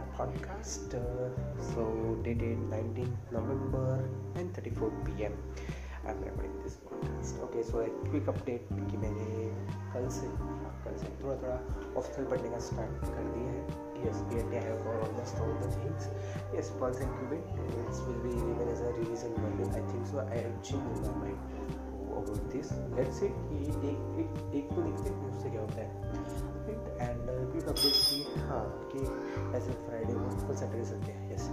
start podcast. Uh, so dated 19 November and 34 p.m. I'm recording this podcast. Okay, so a quick update कि मैंने कल से हाँ, कल से थोड़ा थोड़ा ऑफिशियल पढ़ने का स्टार्ट कर दिया है yes we I have almost all the things yes once incubate it will be given as a revision module I think so I have changed my mind about this let's see कि एक एक एक तो देखते हैं उससे क्या होता है एंड क्विक अपडेट की हाँ कि ऐसे फ्राइडे को फुल सैटरडे संडे है यस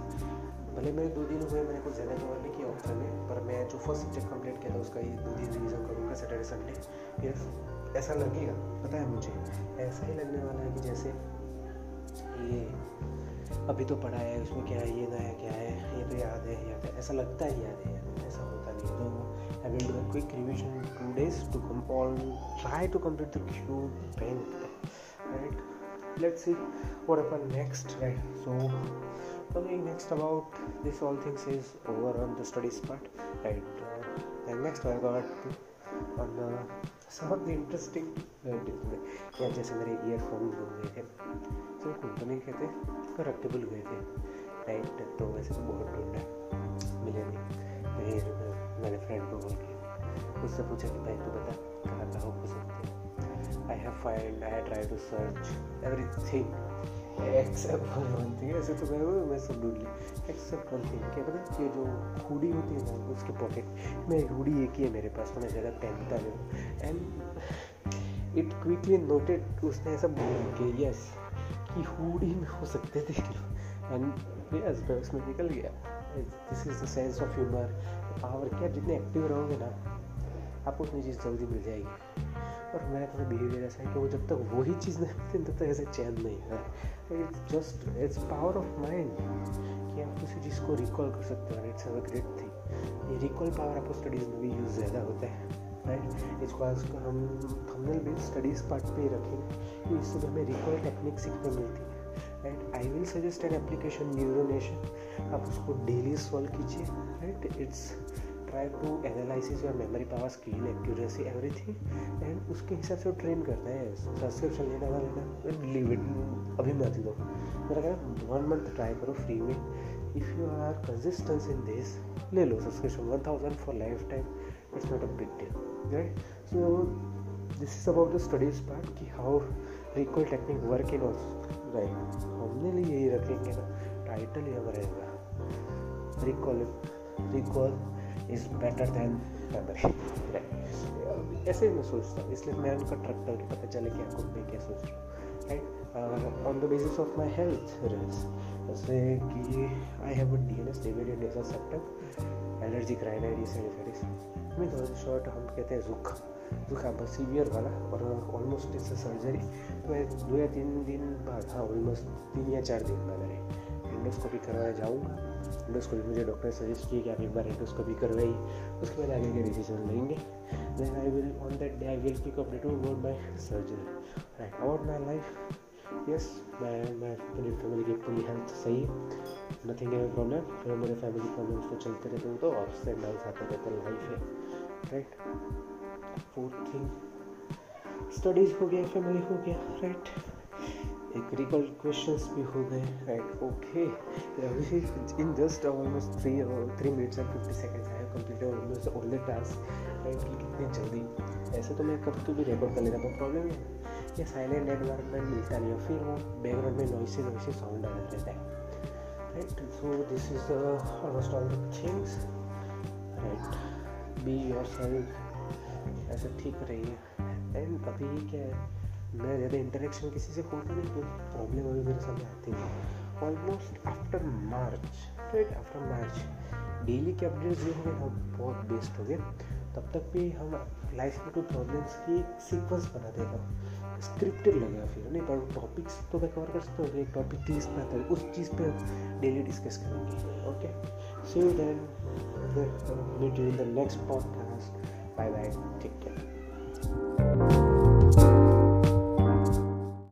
भले मेरे दो दिन हुए, मैंने कुछ ज़्यादा कवर नहीं किया ऑप्शन में, पर मैं जो फ़र्स्ट सब्जेक्ट कंप्लीट किया था, उसका ये दो दिन रिविजन करूँगा सैटरडे संडे यस ऐसा लगेगा, पता है मुझे? ऐसा ही लगने वाला है कि जैसे ये अभी तो पढ़ा है, उसमें क्या है, ये नया क्या है, ये तो याद है याद है, ऐसा लगता है याद है ऐसा होता नहीं तो I will do a quick revision two days to come all try to complete the Q bank right let's see what happen next right so talking next about this all things is over on the studies part right uh, and next i got on the some of the interesting या जैसे मेरे earphone गुम गए थे तो गुम तो नहीं कहते पर रखते भूल गए थे राइट तो वैसे तो बहुत ढूंढा मिले नहीं फिर मैंने फ्रेंड को बोल के उससे पूछा कि, भाई, तू बता, कहाँ कहाँ हो सकते हैं? I have find I try to search everything. Except one thing ऐसे तो मैं मैं सब ढूंढ ली एक्सेप्ट वन थिंग क्या पता, ये जो हुडी होती है ना, उसके पॉकेट में हुडी एक ही है मेरे पास तो मैं ज़्यादा पहनता नहीं एंड इट क्विकली नोटेड उसने ऐसा बोला कि यस कि हुडी में हो सकते थे एंड यस मैं उसमें निकल गया। This is the sense of humour power क्या जितने एक्टिव रहोगे ना, आपको उतनी चीज़ जल्दी मिल जाएगी। और मेरा थोड़ा बिहेवियर ऐसा है कि वो जब तक वही चीज़ नहीं मिलती तब तक ऐसे चैन नहीं है। It's just it's power of mind कि आप किसी चीज़ को रिकॉल कर सकते हो इट्स अ ग्रेट थिंग ये रिकॉल पावर आपको स्टडीज़ में भी यूज़ ज़्यादा होता है राइट इस बात को हम थंबनेल भी स्टडीज़ पार्ट पे ही रखेंगे। कि इससे हमें रिकॉल टेक्निक सीखने मिलती है। Right I will suggest an application NeuroNation आप उसको डेली सॉल्व कीजिए right it's try to analysis your memory power skill accuracy everything and उसके हिसाब से ट्रेन करते हैं सब्सक्रिप्शन लेना ना लेना। लीव इट अभी मत दो। मेरा कहना वन मंथ ट्राई करो फ्री में। If you are consistence in this ले लो subscription one thousand for life time it's not a big deal right so this is about the studies part कि how recall technique work in also right हमने लिए यही रखेंगे ना। Title ही हम रहेगा recall recall is better than memory ऐसे मैं सोचता हूँ। इसलिए मैं उनका ट्रक करके पता चले कि आपको मैं क्या सोच रहा हूँ। Right on the basis of my health जैसे कि I have D N S divided as a septum allergic rhinitis and mean short हम कहते हैं रुख. जुकाम बस सीवियर वाला और ऑलमोस्ट इट्स सर्जरी तो मैं दो या तीन दिन बाद हाँ ऑलमोस्ट तीन या चार दिन बाद अरे एंडोस्कोपी करवाया जाऊँगा। एंडोस्कोपी मुझे डॉक्टर सजेस्ट किया कि आप एक बार एंडोस्कोपी करवाई उसके बाद आगे के डिसीज़न लेंगे। Then I will on that day I will keep update about my surgery right about my life yes मैं मैं मेरी फैमिली की पूरी हेल्थ सही नथिंग है प्रॉब्लम फिर मेरे फैमिली प्रॉब्लम्स तो चलते रहते हो तो अप्स एंड डाउन्स आते रहते लाइफ है राइट फोर्थ थिंग स्टडीज़ हो गया फैमिली हो गया राइट एक रिकॉल क्वेश्चंस भी हो गए right okay in just almost three three minutes and fifty seconds I have completed almost all the task right कि कितनी जल्दी? ऐसे तो मैं कब तो भी रिकॉर्ड कर लेता पर प्रॉब्लम है। ये साइलेंट एनवायरमेंट मिलता नहीं है। फिर वो बैकग्राउंड में नॉइसी नॉइसी साउंड आ रहता है। Right so this is almost all things right be yourself ऐसे ठीक रहिए। एंड अभी क्या है? मैं ज़्यादा इंटरेक्शन किसी से होता नहीं, कोई प्रॉब्लम अभी मेरे सामने आती नहीं। Almost after March right after March daily के अपडेट्स जो होंगे वो बहुत बेस्ट होंगे तब तक भी हम लाइफ में कोई प्रॉब्लम्स की सीक्वेंस बना देगा। स्क्रिप्टेड लगेगा फिर, नहीं, पर टॉपिक्स तो मैं कवर कर सकता हूँ, एक टॉपिक चीज़ में आता है, उस चीज़ पे डेली डिस्कस करेंगे okay so then meet in the next podcast bye bye take care